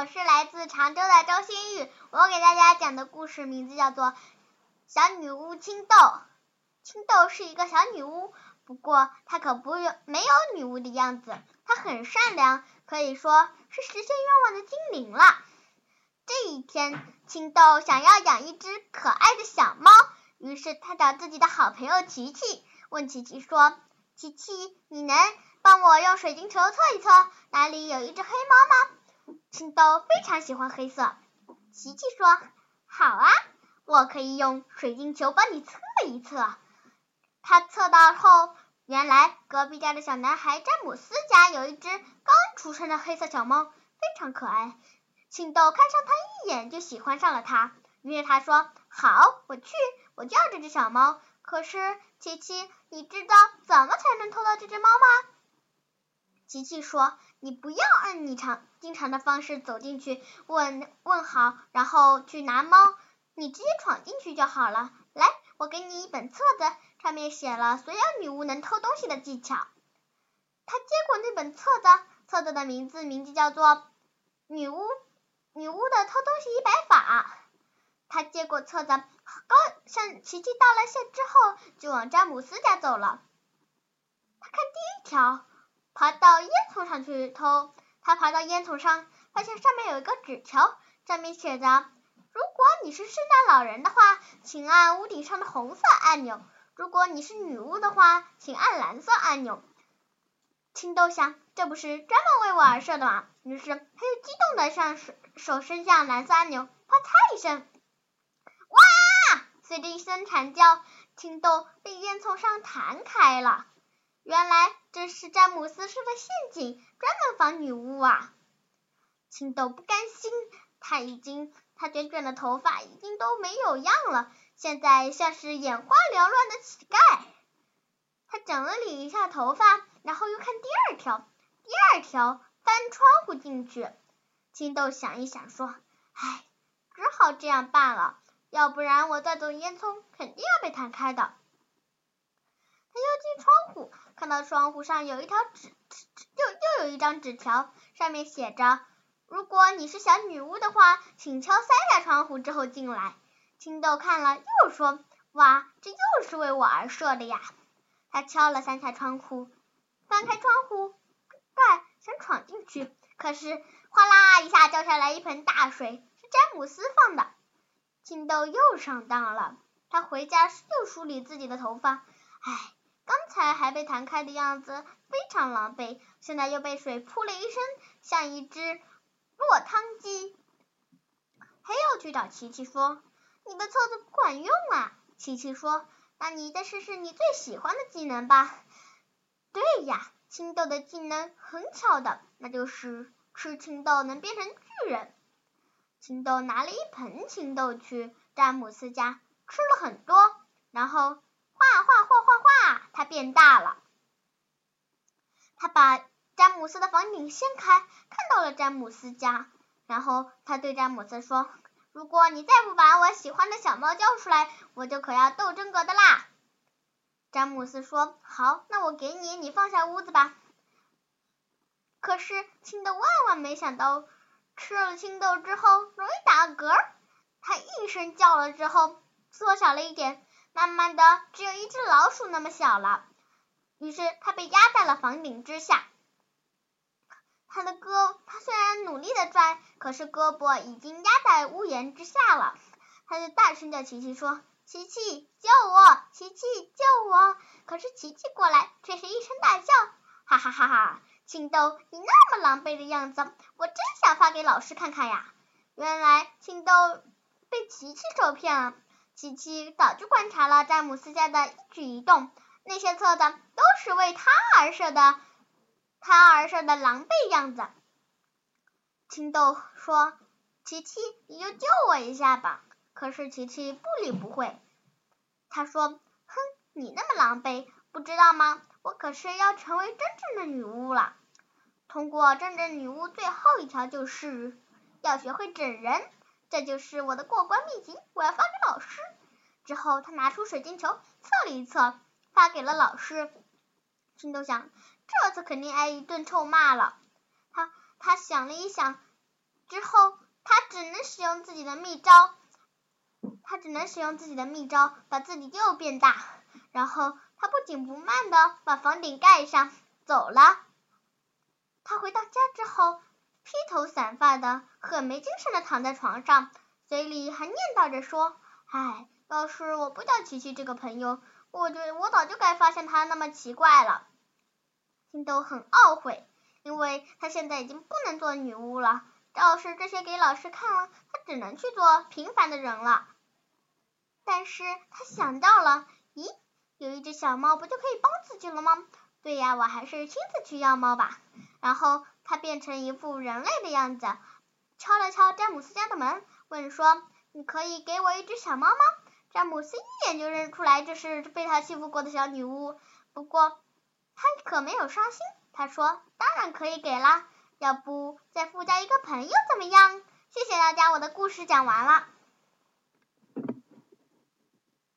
我是来自常州的周新玉，我给大家讲的故事名字叫做《小女巫青豆》。青豆是一个小女巫，不过她可不有没有女巫的样子，她很善良，可以说是实现愿望的精灵了。这一天，青豆想要养一只可爱的小猫，于是她找自己的好朋友琪琪，问琪琪说：“琪琪，你能帮我用水晶球测一测哪里有一只黑猫吗？”青豆非常喜欢黑色，琪琪说：“好啊，我可以用水晶球帮你测一测。”他测到后，原来隔壁家的小男孩詹姆斯家有一只刚出生的黑色小猫，非常可爱。青豆看上它一眼就喜欢上了它，于是他说：“好，我去，我就要这只小猫。”可是，琪琪，你知道怎么才能偷到这只猫吗？琪琪说：“你不要按你常经常的方式走进去问问好，然后去拿猫，你直接闯进去就好了。来，我给你一本册子，上面写了所有女巫能偷东西的技巧。”他接过那本册子，册子的名字名字叫做《女巫女巫的偷东西一百法》。他接过册子，高向琪琪道了谢之后，就往詹姆斯家走了。他看第一条。爬到烟囱上去偷，他爬到烟囱上，发现上面有一个纸条，上面写着：“如果你是圣诞老人的话，请按屋顶上的红色按钮；如果你是女巫的话，请按蓝色按钮。”青豆想，这不是专门为我而设的吗？于是他又激动的向手手伸向蓝色按钮，啪嚓一声，哇！随着一声惨叫，青豆被烟囱上弹开了。原来这是詹姆斯设的陷阱，专门防女巫啊！青豆不甘心，他已经他卷卷的头发已经都没有样了，现在像是眼花缭乱的乞丐。他整理一下头发，然后又看第二条，第二条翻窗户进去。青豆想一想说：“唉，只好这样办了，要不然我再走烟囱，肯定要被弹开的。”他又进窗户，看到窗户上有一条纸，又又有一张纸条，上面写着：“如果你是小女巫的话，请敲三下窗户之后进来。”青豆看了，又说：“哇，这又是为我而设的呀！”他敲了三下窗户，翻开窗户盖，想闯进去，可是哗啦一下掉下来一盆大水，是詹姆斯放的。青豆又上当了，他回家又梳理自己的头发，唉。刚才还被弹开的样子非常狼狈，现在又被水扑了一身，像一只落汤鸡。他又去找琪琪说：“你的册子不管用啊。”琪琪说：“那你再试试你最喜欢的技能吧。”对呀，青豆的技能很巧的，那就是吃青豆能变成巨人。青豆拿了一盆青豆去詹姆斯家，吃了很多，然后。画画画画画，它变大了。他把詹姆斯的房顶掀开，看到了詹姆斯家。然后他对詹姆斯说：“如果你再不把我喜欢的小猫交出来，我就可要斗真格的啦。”詹姆斯说：“好，那我给你，你放下屋子吧。”可是青豆万万没想到，吃了青豆之后容易打嗝。他一声叫了之后，缩小了一点。慢慢的，只有一只老鼠那么小了。于是他被压在了房顶之下。他的胳，他虽然努力的拽，可是胳膊已经压在屋檐之下了。他就大声叫琪琪说：“琪琪，救我！琪琪，救我！”可是琪琪过来，却是一声大笑，哈哈哈哈！青豆，你那么狼狈的样子，我真想发给老师看看呀。原来青豆被琪琪受骗了。琪琪早就观察了詹姆斯家的一举一动，那些册子都是为他而设的，他而设的狼狈样子。青豆说：“琪琪，你就救我一下吧。”可是琪琪不理不会。他说：“哼，你那么狼狈，不知道吗？我可是要成为真正的女巫了。通过真正女巫最后一条就是要学会整人。”这就是我的过关秘籍，我要发给老师。之后，他拿出水晶球测了一测，发给了老师。青豆想，这次肯定挨一顿臭骂了。他他想了一想，之后，他只能使用自己的秘招，他只能使用自己的秘招把自己又变大。然后他不紧不慢的把房顶盖上，走了。他回到家之后，披头散发的，很没精神的躺在床上，嘴里还念叨着说：“唉，要是我不叫琪琪这个朋友，我就我早就该发现他那么奇怪了。”金豆很懊悔，因为他现在已经不能做女巫了。要是这些给老师看了，他只能去做平凡的人了。但是他想到了，咦，有一只小猫不就可以帮自己了吗？对呀，我还是亲自去要猫吧。然后他变成一副人类的样子，敲了敲詹姆斯家的门，问说：“你可以给我一只小猫吗？”詹姆斯一眼就认出来这是被他欺负过的小女巫，不过他可没有伤心。他说：“当然可以给啦，要不再附加一个朋友怎么样？”谢谢大家，我的故事讲完了。